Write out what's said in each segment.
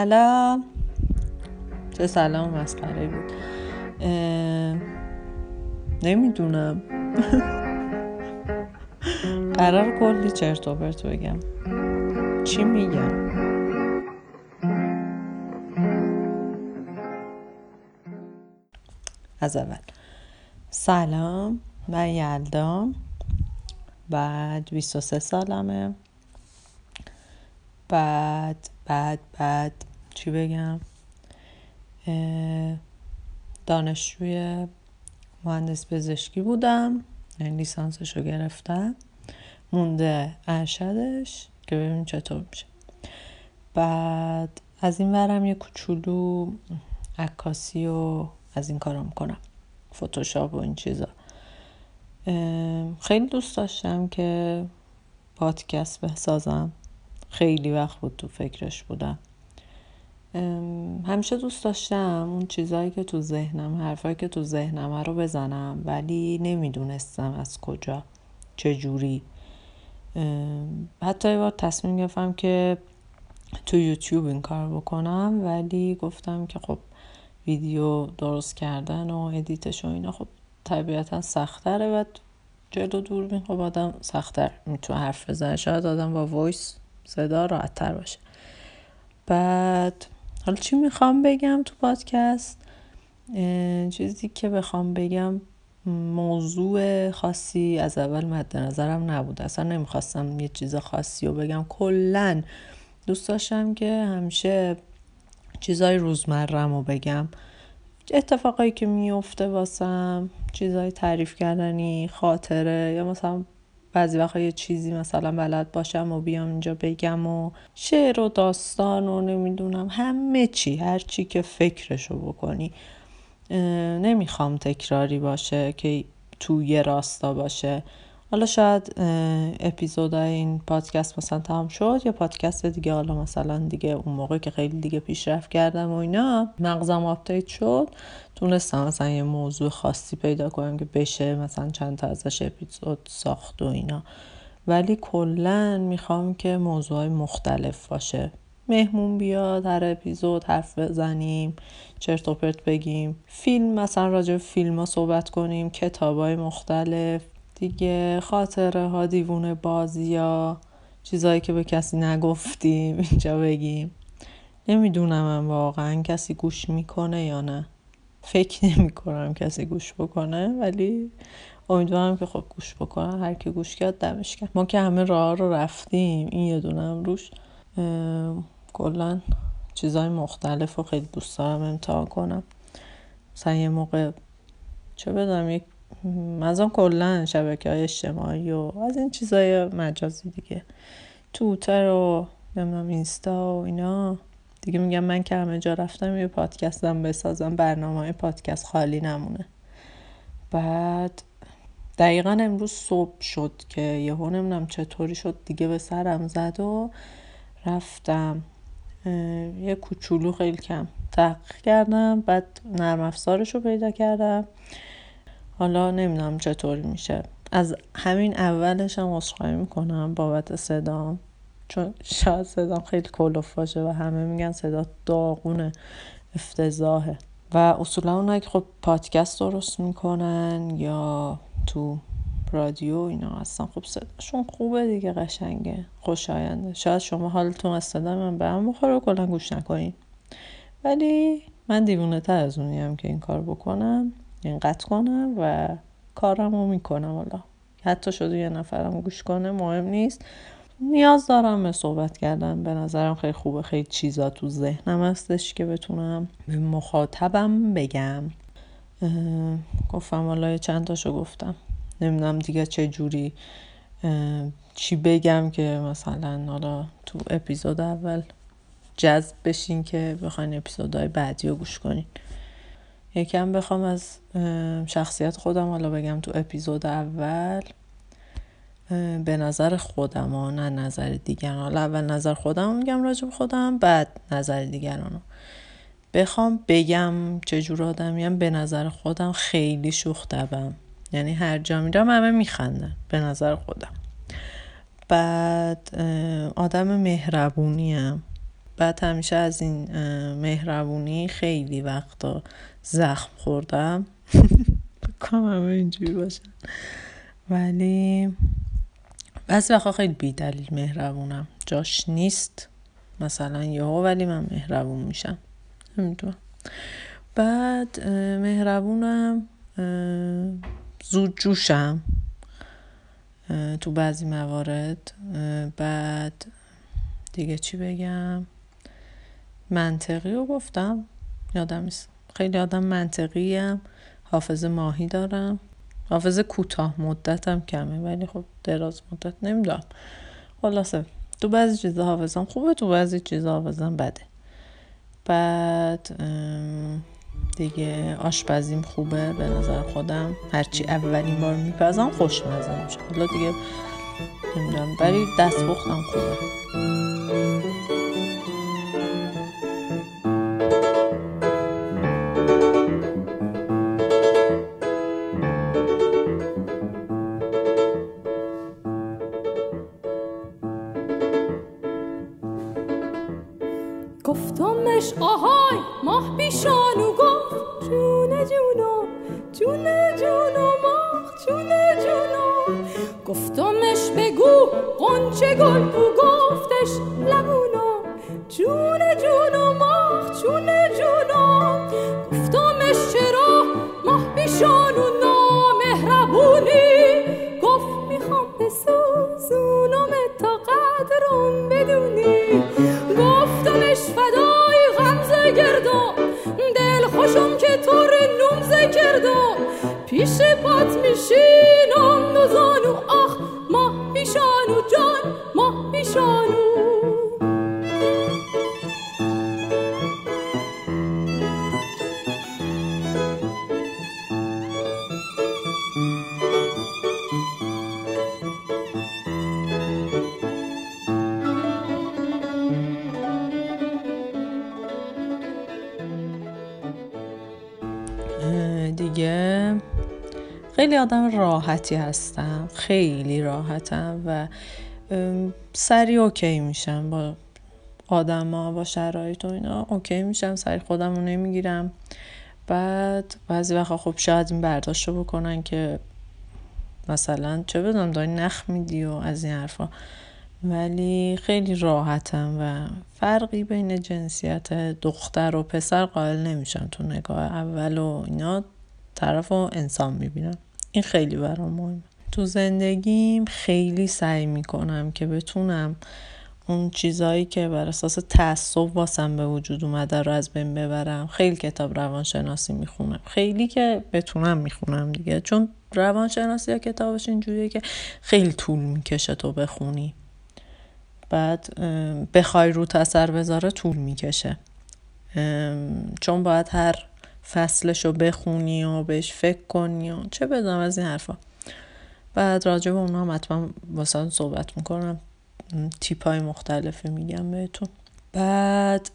سلام. چه سلام مسخره بود. نمی‌دونم. قرار کلی چرت و پرت بگم. چی میگم؟ از اول. سلام من یلدام. بعد 23 سالمه. بعد بعد بعد. چی بگم؟ دانشجوی مهندس پزشکی بودم یعنی لیسانسش رو گرفتم. مونده ارشدش که ببینیم چطور میشه. بعد از این ورم یه کوچولو عکاسی و از این کارا می‌کنم. فتوشاپ و این چیزا. خیلی دوست داشتم که پادکست بسازم. خیلی وقت بود تو فکرش بودم. همیشه دوست داشتم اون چیزهایی که تو ذهنم حرفایی که تو ذهنم رو بزنم ولی نمی‌دونستم از کجا چجوری. حتی یه بار تصمیم گرفتم که تو یوتیوب این کار بکنم ولی گفتم که خب ویدیو درست کردن و ادیتش و اینا خب طبیعتا سختره و جلو دوربین خب آدم سختتر می‌تونه حرف بزنه. شاید آدم با وایس صدا راحتتر باشه. بعد حالا چی می‌خوام بگم تو پادکست؟ چیزی که بخوام بگم موضوع خاصی از اول مد نظرم نبود. اصلا نمی‌خواستم یه چیز خاصی رو بگم. کلا دوست داشتم که همیشه چیزای روزمرم رو بگم. اتفاقایی که میفته واسم چیزای تعریف کردنی خاطره یا مثلا بعضی وقتا یه چیزی مثلا بلد باشم و بیام اینجا بگم و شعر و داستان و نمی‌دونم همه چی هر چی که فکرشو بکنی. نمی‌خوام تکراری باشه که تو یه راستا باشه. حالا شاید اپیزود این پادکست مثلا تمام شد یا پادکست دیگه حالا مثلا دیگه اون موقع که خیلی دیگه پیشرفت کردم و اینا مغزم update شد. تونستم مثلا یه موضوع خاصی پیدا کنم که بشه مثلا چند تا ازش اپیزود ساخت و اینا. ولی کلا می‌خوام که موضوع مختلف باشه. مهمون بیاد هر اپیزود حرف بزنیم چرت و پرت بگیم. فیلم مثلا راجع به فیلم ها صحبت کنیم کتاب های مختلف. دیگه خاطره ها دیوونه بازی ها چیزهایی که به کسی نگفتیم اینجا بگیم. نمی‌دونم من واقعا کسی گوش می‌کنه یا نه. فکر نمی کنم کسی گوش بکنه ولی امیدوارم که خب گوش بکنن. هر کی گوش کرد دمش کرد ما که همه راه رو رفتیم این یه دونم روش. کلا چیزهای مختلف و خیلی دوست دارم امتحان کنم. مثلا یه موقع چه بدم یک مثلا کلا شبکه های اجتماعی و از این چیزای مجازی دیگه. توتر و نمی‌دونم اینستا و اینا. دیگه میگم من که همه جا رفتم یه پادکستم بسازم برنامه پادکست خالی نمونه. بعد دقیقا امروز صبح شد که یهو نمی‌دونم چطوری شد دیگه به سرم زد و رفتم. یه کوچولو خیلی کم تحقیق کردم بعد نرم افزارش رو پیدا کردم. حالا نمی‌دونم چطوری میشه. از همین اولش هم عذرخواهی می‌کنم بابت صدام. چون شاید صدام خیلی کلوف باشه و همه میگن صدا داغونه افتضاحه. و اصولا اونایی که خب پادکست درست می‌کنن یا تو رادیو اینا هستن خب صداشون خوبه دیگه قشنگه خوشاینده. شاید شما حالتون از صدا من به هم بخوره کلا گوش نکنین. ولی من دیوونه تر از اونیم که این کار بکنم. این قطع کنم و کارم رو می‌کنم حالا. حتی شده یه نفرم گوش کنه مهم نیست. نیاز دارم به صحبت کردن. به نظرم خیلی خوبه. خیلی چیزا تو ذهنم هستش که بتونم به مخاطبم بگم. گفتم حالا چند تاشو گفتم. نمی‌دونم دیگه چه جوری چی بگم که مثلا حالا تو اپیزود اول جذب بشین که بخواین اپیزودهای بعدی رو گوش کنین. یکم بخوام از شخصیت خودم حالا بگم تو اپیزود اول به نظر خودم و نه نظر دیگران حالا اول نظر خودم میگم راجع به خودم بعد نظر دیگران بخوام بگم چجور آدمیم به نظر خودم خیلی شوخ یعنی هر جا میرم همه میخندن به نظر خودم. بعد آدم مهربونیم بعد همیشه از این مهربونی خیلی وقتا زخم خوردم. بکنم همه اینجوری باشن. ولی بعضی وقتا خیلی بیدلیل مهربونم. جاش نیست مثلا یهو ولی من مهربون میشم. نمی‌دونم بعد مهربونم زود جوشم تو بعضی موارد. بعد دیگه چی بگم؟ منطقی رو گفتم. یادم نیست. خیلی آدم منطقی هم حافظه ماهی دارم. حافظه کوتاه مدتم کمه ولی خب دراز مدت نمی‌دونم. خلاصه. تو بعضی چیزا حافظم خوبه تو بعضی چیزا حافظم بده. بعد دیگه آشپزیم خوبه به نظر خودم. هرچی اولین بار میپزم خوشمزه میشه حالا دیگه نمی‌دونم ولی دست بختم خوبه. بسوزونم تا قدرم بدونی. راحتی هستم خیلی راحتم و سریع اوکی میشم با آدما با شرایط و اینا اوکی میشم سری خودم رو نمی‌گیرم. بعد بعضی وقتا خب شاید این برداشت رو بکنن که مثلا چه بدونم داری نخ میدی و از این حرفا. ولی خیلی راحتم و فرقی بین جنسیت دختر و پسر قائل نمیشم تو نگاه اول و اینا طرف و انسان می‌بینم این خیلی برام مهمه. تو زندگیم خیلی سعی می‌کنم که بتونم اون چیزایی که بر اساس تعصب واسم به وجود اومده رو از بین ببرم. خیلی کتاب روانشناسی می‌خونم. خیلی که بتونم می‌خونم دیگه. چون روانشناسی یا کتابش اینجوریه که خیلی طول می‌کشه تو بخونی. بعد بخوای رو اثر بذاره طول می‌کشه. چون باید هر فصلش رو بخونی و بهش فکر کنی و چه بدم از این حرفا. بعد راجع به اونا هم حتما واسه صحبت می‌کنم. تیپ های مختلفی میگم بهتون. بعد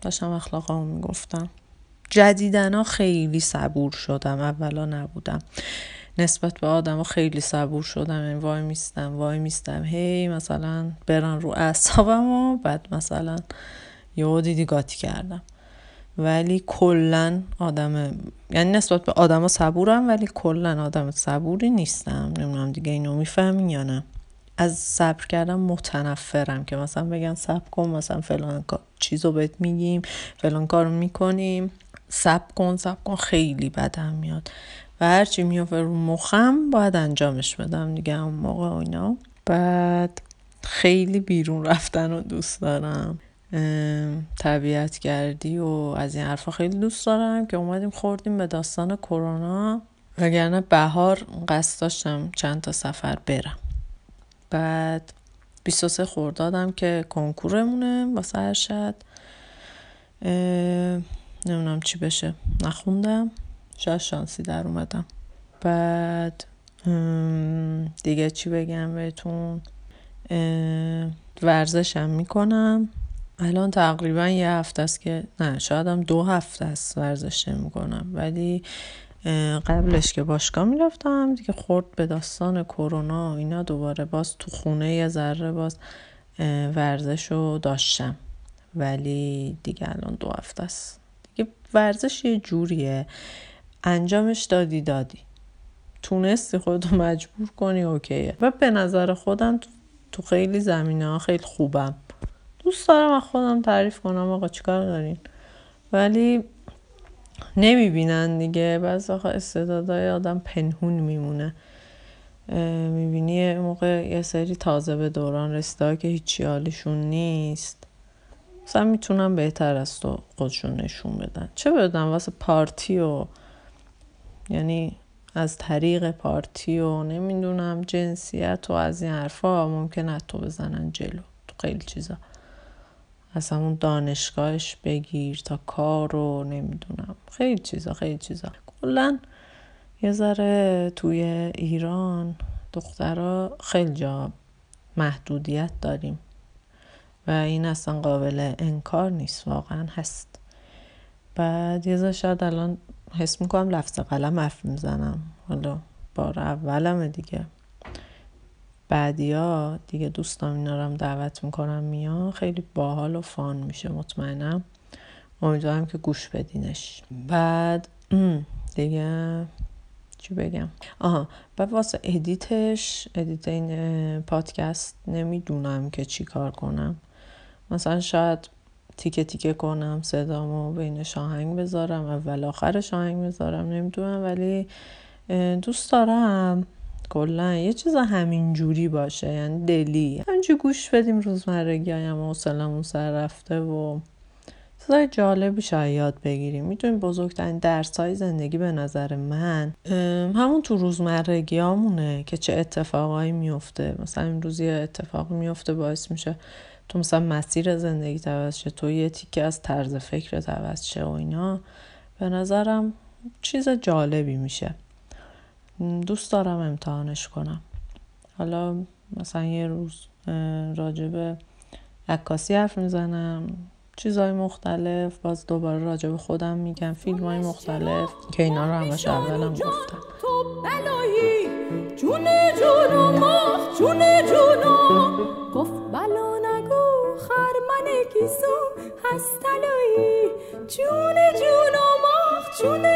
داشتم اخلاقامو می‌گفتم. جدیدنا خیلی صبور شدم. اولا نبودم. نسبت به آدم خیلی صبور شدم. یعنی وای میستم وای میستم. هی مثلا برن رو اعصابم و بعد مثلا یه دیدی گاتی کردم. ولی کلا آدم یعنی نسبت به آدم صبورم ولی کلا آدم صبوری نیستم. نمی‌دونم دیگه اینو می‌فهمین یا نه. از صبر کردم متنفرم که مثلا بگن صبر کن مثلا فلان چیزو بهت میگیم فلان کارو می‌کنیم. صبر کن صبر کن خیلی بدم میاد. و هرچی میافه رو مخم باید انجامش بدم دیگه اون موقع اینا. بعد خیلی بیرون رفتن رو دوست دارم. طبیعت گردی و از این حرفا خیلی دوست دارم که اومدیم خوردیم به داستان کرونا. وگرنه بهار قصد داشتم چند تا سفر برم. بعد 23 خوردادم که کنکورمونه واسه ارشد. نمی‌دونم چی بشه. نخوندم. شاید شانسی در اومدم. بعد دیگه چی بگم بهتون؟ ورزشم می‌کنم. الان تقریبا یه هفته است که نه شاید هم دو هفته است ورزش می‌کنم ولی قبلش که باشگاه می‌رفتم دیگه خورد به داستان کرونا اینا. دوباره باز تو خونه یه ذره باز ورزش رو داشتم. ولی دیگه الان دو هفته است. دیگه ورزش یه جوریه. انجامش دادی دادی. تونستی خودتو مجبور کنی اوکیه. و به نظر خودم تو خیلی زمینه ها خیلی خوبم. دوست دارم از خودم تعریف کنم آقا چیکار دارین؟ ولی نمی‌بینن دیگه. بعض آقا استعدادهای آدم پنهون میمونه. می‌بینی موقع یه سری تازه به دوران رسیده که هیچی حالشون نیست. مثلا می‌تونم بهتر از تو خودشون نشون بدن. چه بدن؟ واسه پارتی و یعنی از طریق پارتی و نمی‌دونم جنسیت و از این حرفا ممکنه تو بزنن جلو. تو خیلی چیزا. از همون دانشگاهش بگیر تا کار رو نمی‌دونم. خیلی چیزا خیلی چیزا. کلا یه ذره توی ایران دخترها خیلی جا محدودیت داریم و این اصلا قابل انکار نیست واقعا هست. بعد یه شاید الان حس می‌کنم لفظ قلم حرف می‌زنم. حالا بار اولم دیگه. بعدیا دیگه دوستان اینا رو دعوت می‌کنم میان. خیلی باحال و فان میشه مطمئنم. امیدوارم که گوش بدینش. بعد دیگه چی بگم؟ آها و واسه edit ش edit این پادکست نمی‌دونم که چی کار کنم. مثلا شاید تیکه تیکه کنم صدامو بینش آهنگ بذارم اول آخرش آهنگ بذارم نمی‌دونم ولی دوست دارم. کلا یه چیز همین جوری باشه یعنی دلی. همینجوری گوش بدیم روزمرگی هایم حوصلمون سر رفته و چیزای جالبی شاید یاد بگیریم. می‌تونیم بزرگترین درس های زندگی به نظر من همون تو روزمرگی همونه که چه اتفاقایی میفته مثلا امروز یه اتفاقی میفته باعث میشه تو مثلا مسیر زندگی عوض شه تو یه تیکه از طرز فکر عوض شه و اینا. به نظرم چیز جالبی میشه. دوست دارم امتحانش کنم. حالا مثلا یه روز راجب عکاسی حرف می‌زنم چیزهای مختلف باز دوباره راجب خودم میگم فیلم های مختلف که اینا رو همش اولم گفتم. جون جون و مخ جون جون گفت بلا نگو خرمن گیسو هست تلایی جون جون و مخ جون جون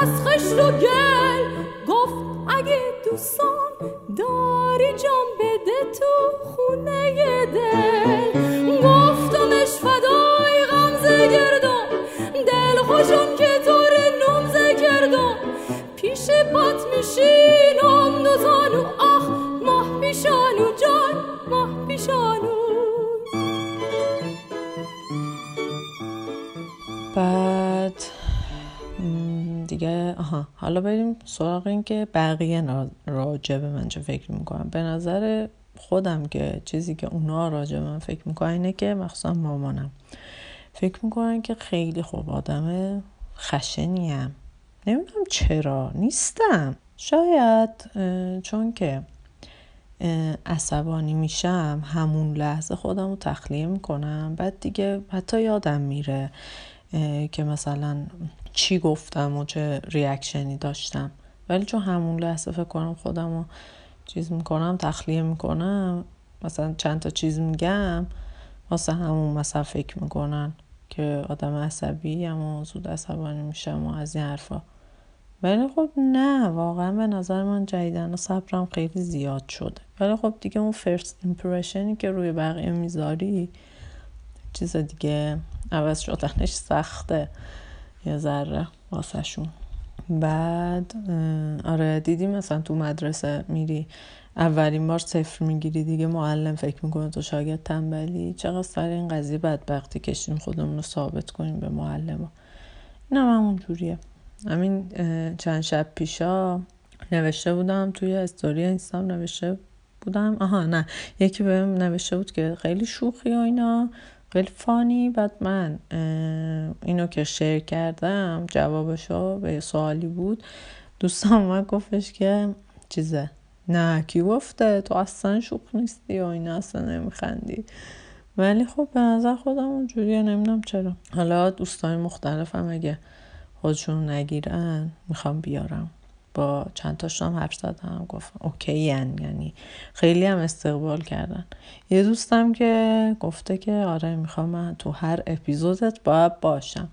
از خشت و گل گفت اگه دوستان داری جام بده تو خونه دل. گفتمش فدای غمزه گردم دل خوشم که طور نمزه گردم پیش بات میشینم دو سراغ این که بقیه راجع به من چه فکر می‌کنم به نظر خودم که چیزی که اونا راجع به من فکر می‌کنن اینه که مخصوصا مامانم. فکر می‌کنن که خیلی خوب آدم خشنیم نمی‌دونم چرا. نیستم. شاید چون که عصبانی میشم همون لحظه خودم رو تخلیه می‌کنم. بعد دیگه حتی یادم میره که مثلا چی گفتم و چه ریاکشنی داشتم. ولی چون همون لحظه فکر کنم خودم رو چیز می‌کنم تخلیه می‌کنم مثلا چند تا چیز میگم واسه همون مثلا فکر می‌کنن که آدم عصبی و زود عصبانی میشم و از این حرفا. ولی خب نه واقعا به نظر من جدیدن و صبرم خیلی زیاد شده. ولی خب دیگه اون فرست ایمپرشنی که روی بقیه می‌ذاری چیز دیگه عوض شدنش سخته یه ذره واسهشون. بعد آره دیدی مثلا تو مدرسه میری اولین بار صفر می‌گیری دیگه معلم فکر می‌کنه تو شاگرد تنبلی. چقدر سر این قضیه بدبختی کشیم خودمون رو ثابت کنیم به معلم این هم همون جوریه. همین چند شب پیشا نوشته بودم توی استوری اینستام نوشته بودم. آها نه یکی بهم نوشته بود که خیلی شوخی و اینا. خیلی فانی بعد من اینو که شیر کردم جوابشو به سوالی بود. دوستان من گفتش که چیزه؟ نه کی گفته؟ تو اصلا شوخ نیستی و اینا اصلا نمیخندی. ولی خب به نظر خودم اونجوریه نمی‌دونم چرا. حالا دوستان مختلفم اگه خودشون نگیرن می‌خوام بیارم. با چند تاشون حرف زدم گفتم اوکی یعنی خیلی هم استقبال کردن. یه دوستم که گفته که آره می‌خوام من تو هر اپیزودت باید باشم.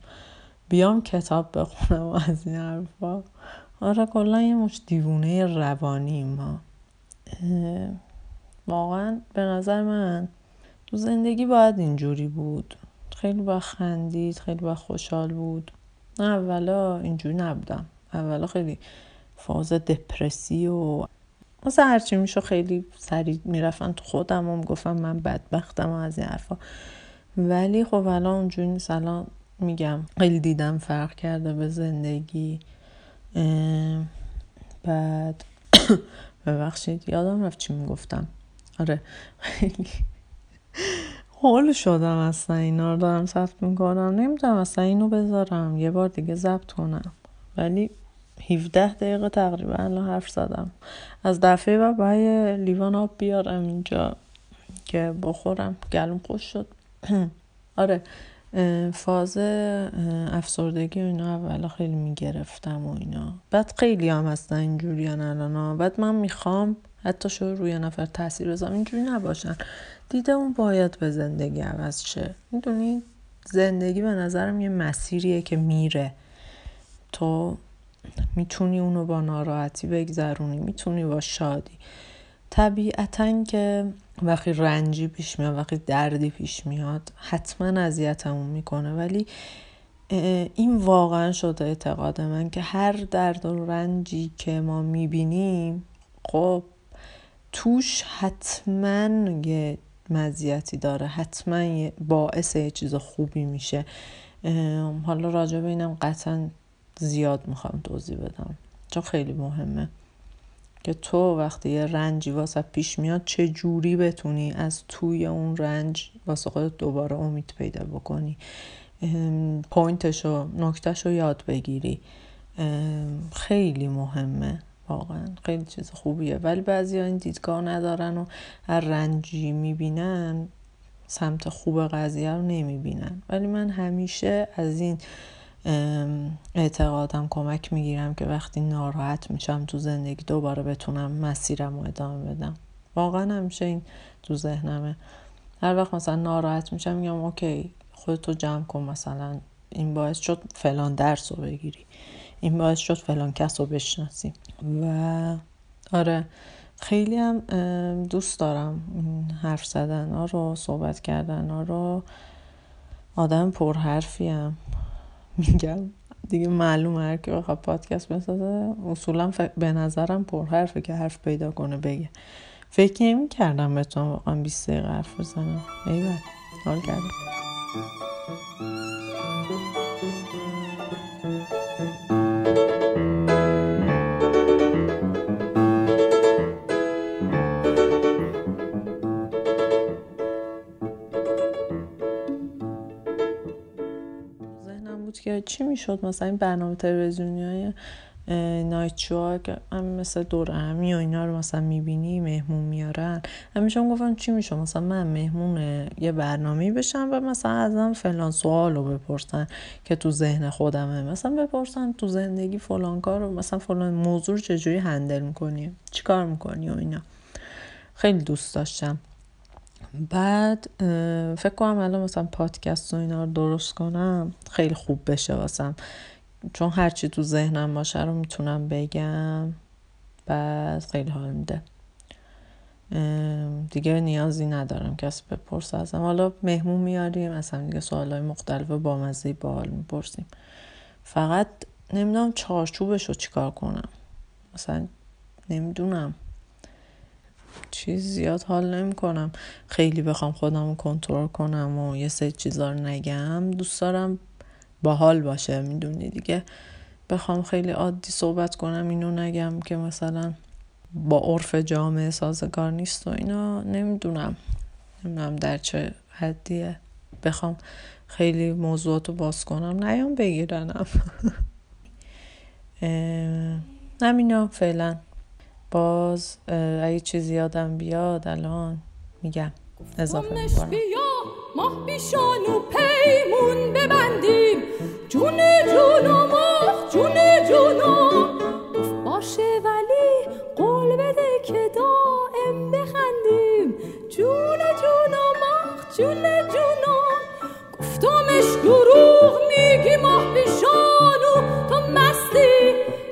بیام کتاب بخونم از این حرفا. آره کلا یه مش دیوونه روانی ما. واقعا به نظر من تو زندگی باید اینجوری بود. خیلی با خندید خیلی با خوشحال بود. نه اولا اینجوری نبودم. اولا خیلی فاز دپرسی و مثلا هرچی میشه خیلی سریع می‌رفتن تو خودم و گفتم من بدبختم از این حرفا. ولی خب الان اونجوری نیست. میگم خیلی دیدم فرق کرده به زندگی. بعد ببخشید یادم رفت چی می‌گفتم. آره. حال شدم اصلا اینا رو دارم ثبت می‌کنم. نمی‌دونم اصلا اینو بذارم. یه بار دیگه ضبط کنم. ولی 17 دقیقه تقریبا الان حرف زدم. از دفعه و باید لیوان آب بیارم اینجا که بخورم. گلوم خوش شد. آره فاز افسردگی و اینا اولا خیلی می‌گرفتم و اینا. بعد خیلی هم هستن اینجوری الان بعد من می‌خوام حتی شو روی نفر تاثیر بذارم. اینجوری نباشن. دیده اون باید به زندگی عوض شه. می‌دونی؟ زندگی به نظرم یه مسیریه که میره. تو می‌تونی اونو با ناراحتی بگذرونی می‌تونی با شادی. طبیعتا که وقتی رنجی پیش میاد وقتی دردی پیش میاد حتما اذیتمون می‌کنه. ولی این واقعا شده اعتقاد من که هر درد و رنجی که ما می‌بینیم خب توش حتما یه مزیتی داره. حتما باعث یه چیز خوبی میشه. حالا راجع به اینم قطعا زیاد می‌خوام توضیح بدم. چون خیلی مهمه. که تو وقتی یه رنجی واسه پیش میاد چه جوری بتونی از توی اون رنج واسه خودت دوباره امید پیدا بکنی؟ پوینتشو نکتهشو یاد بگیری. خیلی مهمه. واقعا خیلی چیز خوبیه. ولی بعضی ها این دیدگاه ندارن و هر رنجی می‌بینن سمت خوب قضیه رو نمی‌بینن. ولی من همیشه از این اعتقادم کمک می‌گیرم که وقتی ناراحت میشم تو زندگی دوباره بتونم مسیرم رو ادامه بدم. واقعا همیشه این تو ذهنمه. هر وقت مثلا ناراحت میشم میگم اوکی خودتو جمع کن مثلا. این باعث شد فلان درس رو بگیری. این باعث شد فلان کس رو بشناسی. و آره خیلی هم دوست دارم حرف زدن ها رو صحبت کردن ها رو. آدم پرحرفی هم. میگم. دیگه معلومه هر کی بخواد پادکست بسازه اصولا به نظرم پرحرفه که حرف پیدا کنه بگه. فکر نمی کردم بتونم واقعا 20 دقیقه حرف بزنم. ایول. حال کردم چی می‌شد؟ مثلا این برنامه تلویزیونی های نایت شو هم مثل دور همی و اینا رو مثلا می‌بینی مهمون میارن. همیشه هم گفتم چی میشه مثلا من مهمون یه برنامه بشم و مثلا ازم فلان سوال رو بپرسن که تو ذهن خودمه. مثلا بپرسن تو زندگی فلان کار رو مثلا فلان موضوع چجوری هندل می‌کنی؟ چی کار می‌کنی و اینا. خیلی دوست داشتم. بعد فکر کنم الان مثلا پادکست و اینا رو درست کنم خیلی خوب بشه واسم. چون هرچی تو ذهنم باشه رو می‌تونم بگم. بعد خیلی حال میده. دیگه نیازی ندارم کسی بپرسه ازم. حالا مهمون میاریم اصلا دیگه سوالای مختلف با مزه بال می‌پرسیم. فقط نمی‌دونم چارچوبش رو چیکار کنم. مثلا نمی‌دونم. چیز زیاد حال نمی کنم خیلی بخوام خودم رو کنترل کنم و یه سری چیزا رو نگم. دوست دارم باحال باشه می‌دونی دیگه. بخوام خیلی عادی صحبت کنم اینو نگم که مثلا با عرف جامعه سازگار نیست و اینا. نمی‌دونم. نمی‌دونم در چه حدیه. بخوام خیلی موضوعاتو باز کنم. نیام بگیرنم. نمینا فعلا. باز اگه چیزی یادم بیاد الان میگم اضافه می‌کنم. ماه بیشان و پیمون ببندیم. جون جون و ماه جون جون و باشه ولی قول بده که دائم بخندیم. جون جون و ماه جون جون گفتمش دروغ میگی ماه بیشانو تو مستی.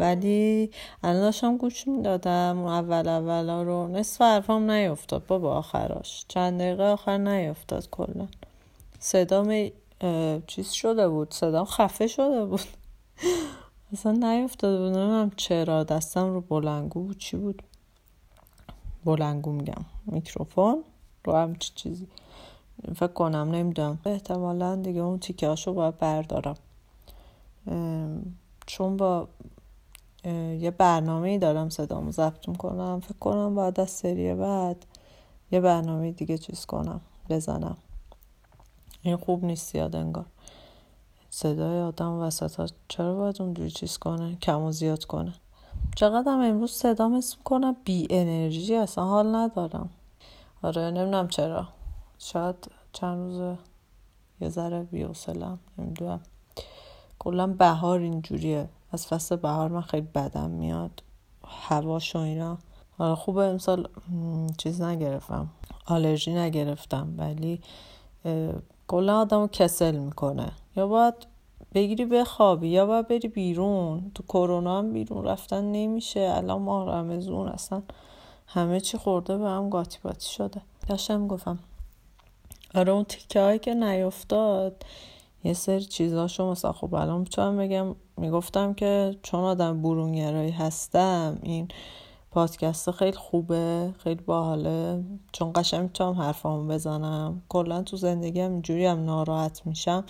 ولی الان داشتم گوش می‌دادم. اول اولا رو نصف حرفام نیفتاد بابا آخراش. چند دقیقه آخر نیفتاد کلا. صدام چیز شده بود. صدام خفه شده بود. اصلا نیفتاده بود. نمیم چرا. دستم رو بلنگو بود. چی بود؟ بلنگو میگم. میکروفون رو هم چیزی. فکر کنم نمی‌دونم. احتمالا دیگه اون تیکه هاشو باید بردارم. چون با یه برنامه دارم صدامو ضبط می‌کنم. فکر کنم بعد از سری بعد یه برنامه دیگه چیز کنم بزنم. این خوب نیست یاد انگار. صدای آدم وسط ها چرا باید اونجوری چیز کنه؟ کم و زیاد کنه. چقدر امروز صدام اسم کنم بی انرژی اصلا حال ندارم. آره نمی‌دونم چرا. شاید چند روز یه ذره بیوسلم نمی‌دونم. کلا بهار اینجوریه. از فصل بهار من خیلی بدم میاد. هواش و اینا. حالا خوبه. امسال چیز نگرفتم. آلرژی نگرفتم ولی کلا آدمو کسل می‌کنه. یا باید بگیری بخوابی یا باید بری بیرون. تو کرونا هم بیرون رفتن نمیشه. الان ماه رمزون اصلا همه چی خورده به هم گاتی باتی شده. داشتم گفتم آره اون تیکه که نیفتاد یه سری چیزاشو مثلا خب الان می‌تونم بگم می‌گفتم که چون آدم برونگرایی هستم این پادکست خیلی خوبه خیلی باحاله. چون قشنگ می‌تونم حرفامو بزنم. کلا تو زندگیم اینجوری هم ناراحت میشم.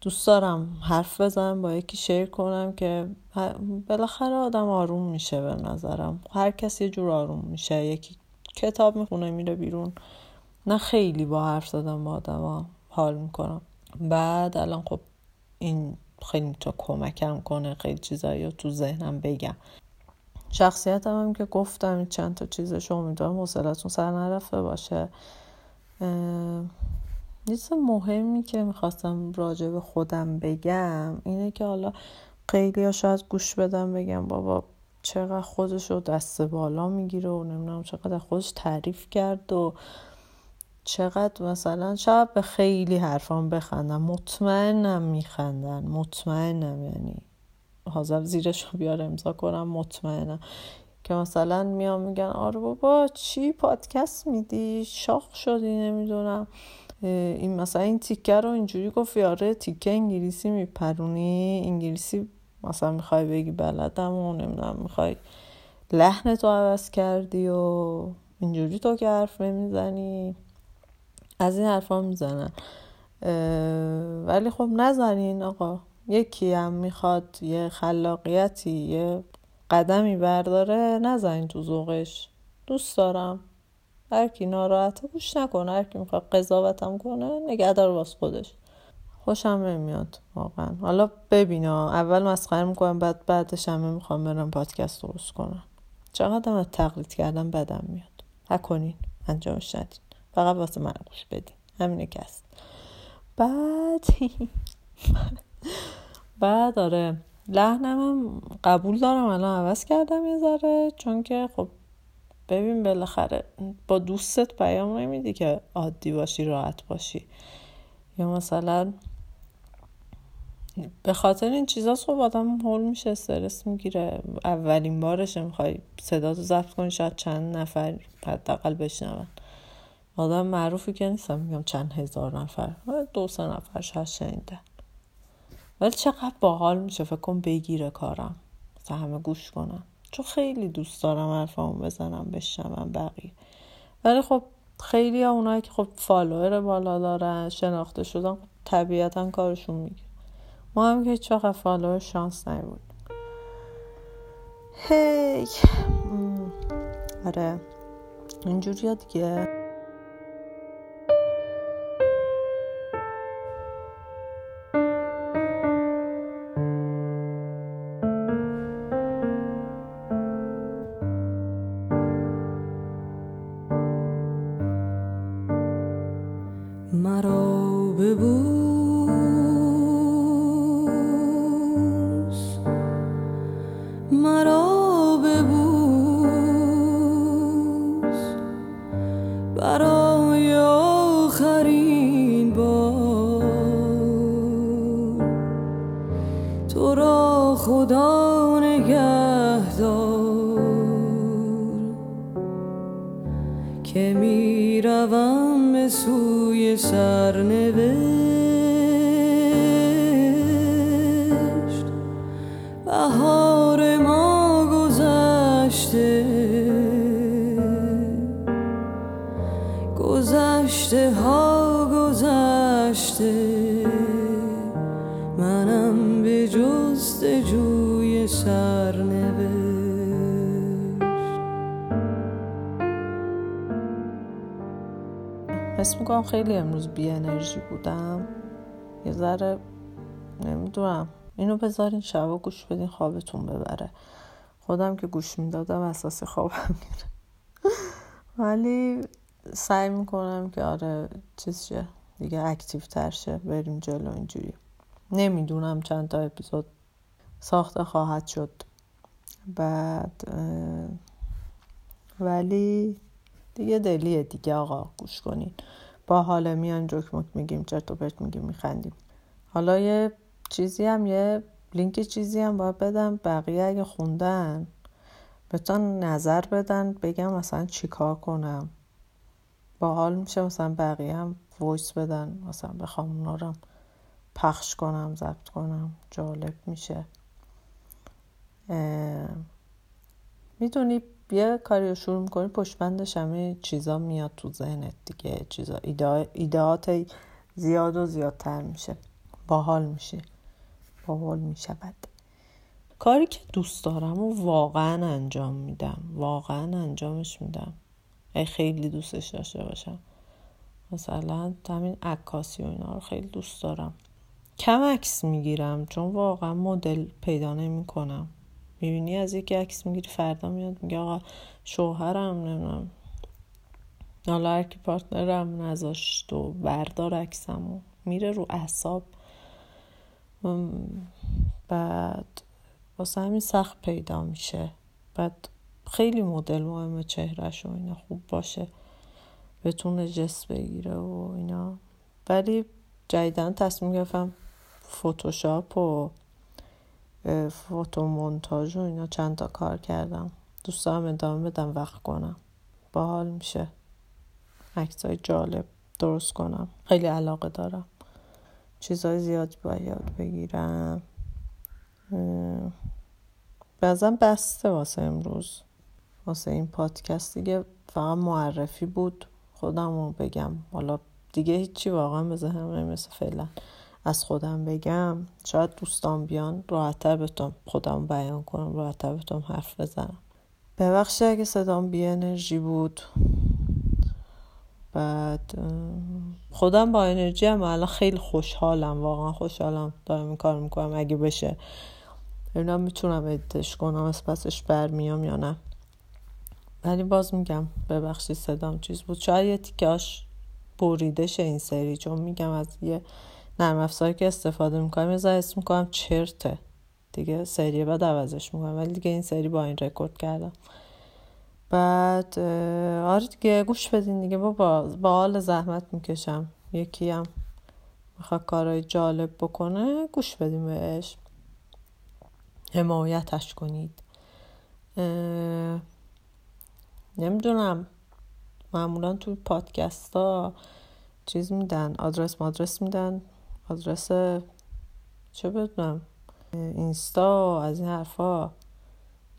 دوست دارم حرف بزنم با یکی شیر کنم که بالاخره آدم آروم میشه به نظرم. هر کسی یه جور آروم میشه. یکی کتاب می‌خونه میره بیرون. نه خیلی با حرف زدم با آدم حال می‌کنم. بعد الان خب این خیلی تو کمکم کنه خیلی چیزایی رو تو ذهنم بگم. شخصیتم هم که گفتم چند تا چیزش امیدوارم حوصلتون سر نرفته باشه. چیز مهمی که می‌خواستم راجع به خودم بگم اینه که حالا خیلی ها شاید گوش بدم بگم بابا چقدر خودش رو دست بالا می‌گیره و نمی‌دونم چقدر خودش تعریف کرد و چقدر مثلا شاید به خیلی حرفان بخندم. مطمئنم میخندن. مطمئنم. یعنی حاضر زیرش رو بیار امضا کنم. مطمئنم. که مثلا میام میگن آره بابا چی پادکست میدی؟ شاخ شدی نمی‌دونم. این مثلا این تیکه رو اینجوری گفت آره تیکه انگلیسی میپرونی؟ انگلیسی مثلا می‌خوای بگی بلدم و نمی‌دونم می‌خوای لحن تو عوض کردی و اینجوری تو که حرف نمی‌زنی؟ از این حرفا می‌زنن. ولی خب نزنین آقا. یکی هم می‌خواد یه خلاقیتی یه قدمی برداره نزنین تو ذوقش. دوست دارم. هر کی ناراحته گوش نکنه. هر کی می‌خواد قضاوتم کنه نگه دار واس خودش. خوشم نمیاد واقعا. حالا ببینا. اول مسخره می‌کنم بعد بعدش همه می‌خوام برم پادکست درست کنم چقدر از تقلید کردم بدم میاد. نکنین. انجامش ندین. فقط واسه من گوش بدین همینه که هست بعد بعد آره لحنم قبول دارم الان عوض کردم یه ذره چون که خب ببین بالاخره با دوستت پیام نمیدی که عادی باشی راحت باشی. یا مثلا به خاطر این چیزا خب آدم حول میشه استرس می‌گیره. اولین بارشه می‌خوای صدا تو ضبط کنی شاید چند نفر حداقل بشنون. آدم معروفی که نیستم میگم چند هزار نفر. دو سه نفر شاید شنیدن ولی چقدر باحال میشه فکر کن بگیره کارم. مثلا همه گوش کنم چون خیلی دوست دارم حرفامو بزنم بشنوم بقیه. ولی خب خیلی ها اونایی که خب follower بالا دارن شناخته شدن خب طبیعتا کارشون می‌گیره. ما هم که هیچ follower شانس نبود. هی آره. اینجوری دیگه. سوی سرنوشت می‌کنم خیلی امروز بی انرژی بودم. یه ذره نمی‌دونم. اینو بذارین شبا گوش بدین خوابتون ببره. خودم که گوش می‌دادم اساس خوابم میره. ولی سعی می‌کنم که آره چیز شه دیگه اکتیو تر شه بریم جلو اینجوری. نمی‌دونم چند تا اپیزود ساخته خواهد شد. بعد ولی دیگه دلیه دیگه آقا گوش کنین. با حال میان جوک مک میگیم چرت و پرت میگیم میخندیم. حالا یه چیزی هم یه لینک چیزی هم باید بدم. بقیه اگه خوندن بتونن نظر بدن بگم مثلا چیکار کنم. با حال میشه مثلا بقیه هم voice بدن. مثلا بخوام اونا رو پخش کنم ضبط کنم. جالب میشه. می‌دونی یه کاری رو شروع می‌کنی پشت بندش همه چیزا میاد تو ذهنت دیگه چیزا ایده ایدهات زیاد و زیادتر میشه باحال میشه باحال می‌شود. کاری که دوست دارم و واقعا انجام میدم واقعا انجامش میدم. ای خیلی دوستش داشته باشم. مثلا همین عکاسی و اینا رو خیلی دوست دارم. کم عکس می‌گیرم چون واقعا مدل پیدا نمی‌کنم. می‌بینی از یکی عکس می‌گیری فردا میاد میگه آقا شوهرم نمی‌دونم. حالا هر کی پارتنرم نذاشت و بردار عکسمو میره رو اعصاب. بعد واسه همین سخت پیدا میشه. بعد خیلی مدل مهمه چهرش و اینا خوب باشه. بتونه جس بگیره و اینا. ولی جدیدن تصمیم گرفتم فتوشاپ و فوتو مونتاژ و اینا چند تا کار کردم. دوست دارم ادامه بدم وقت کنم. باحال میشه. عکسای جالب درست کنم. خیلی علاقه دارم. چیزهای زیادی باید بگیرم. بازم بسته واسه امروز. واسه این پادکست دیگه فقط معرفی بود. خودم رو بگم. حالا دیگه هیچی واقعا به ذهنم نمی‌رسه فعلا. از خودم بگم شاید دوستان بیان راحتتر بتونم خودم بیان کنم راحتتر بتونم حرف بزنم. ببخشید اگه صدام بی انرژی بود. بعد خودم با انرژی هم الان خیلی خوشحالم واقعا خوشحالم دارم این کار می‌کنم. اگه بشه ببینم می‌تونم ادیتش کنم از پسش برمیام یا نه. ولی باز میگم ببخشید صدام چیز بود. شاید یه تیکاش بریده شه این سری چون میگم از یه نرم افزاری که استفاده می‌کنم یه ذره اسم می‌کنم چرته. دیگه سری بعد عوضش می‌کنم ولی دیگه این سری با این رکورد کردم. بعد آره دیگه گوش بدین دیگه بابا. با حال زحمت می‌کشم. یکی هم می‌خواد کارهای جالب بکنه گوش بدیم بهش. حمایتش کنید. نمی‌دونم. معمولا توی پادکست ها چیز میدن آدرس مادرس میدن. آدرس چه بدونم اینستا از این حرفا.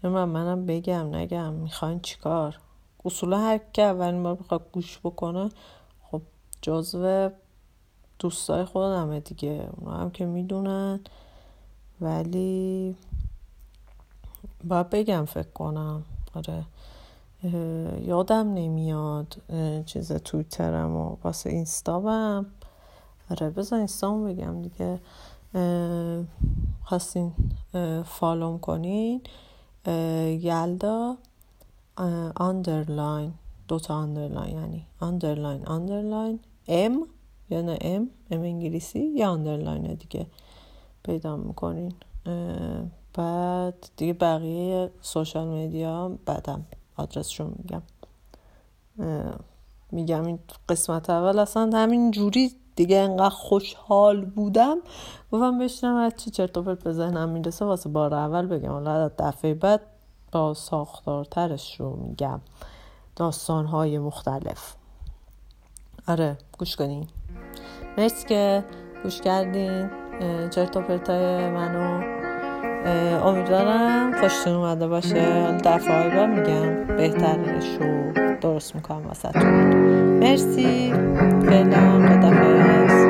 نمی‌دونم منم بگم نگم می‌خواین چیکار؟ اصولا هر که اولین بار بخواد گوش بکنه خب جزو دوستای خودمه دیگه. اونا هم که می‌دونن. ولی باید بگم فکر کنم. آره. یادم نمیاد چیز تویترم و واسه اینستامم. آره بذار اینستامو بگم دیگه. خواستین follow م کنین. یلدا اه، underline دوتا underline یعنی underline underline m یا نه m m انگلیسی یا underline دیگه پیدا می‌کنین. بعد دیگه بقیه social media بعدم آدرسشون میگم. میگم این قسمت اول اصلا همین جوری دیگه انقدر خوشحال بودم. گفتم بشینم هر چی چرت و پرت به ذهنم می‌رسه واسه بار اول بگم. حالا دفعه بعد با ساختارترش رو میگم. داستانهای مختلف. آره گوش کنین. مرسی که گوش کردین. چرت و پرتای منو. امیدوارم خوشتون اومده باشه. دفعه بعد میگم. بهترش رو درست می‌کنم واسه مرسی. فعلا خدافز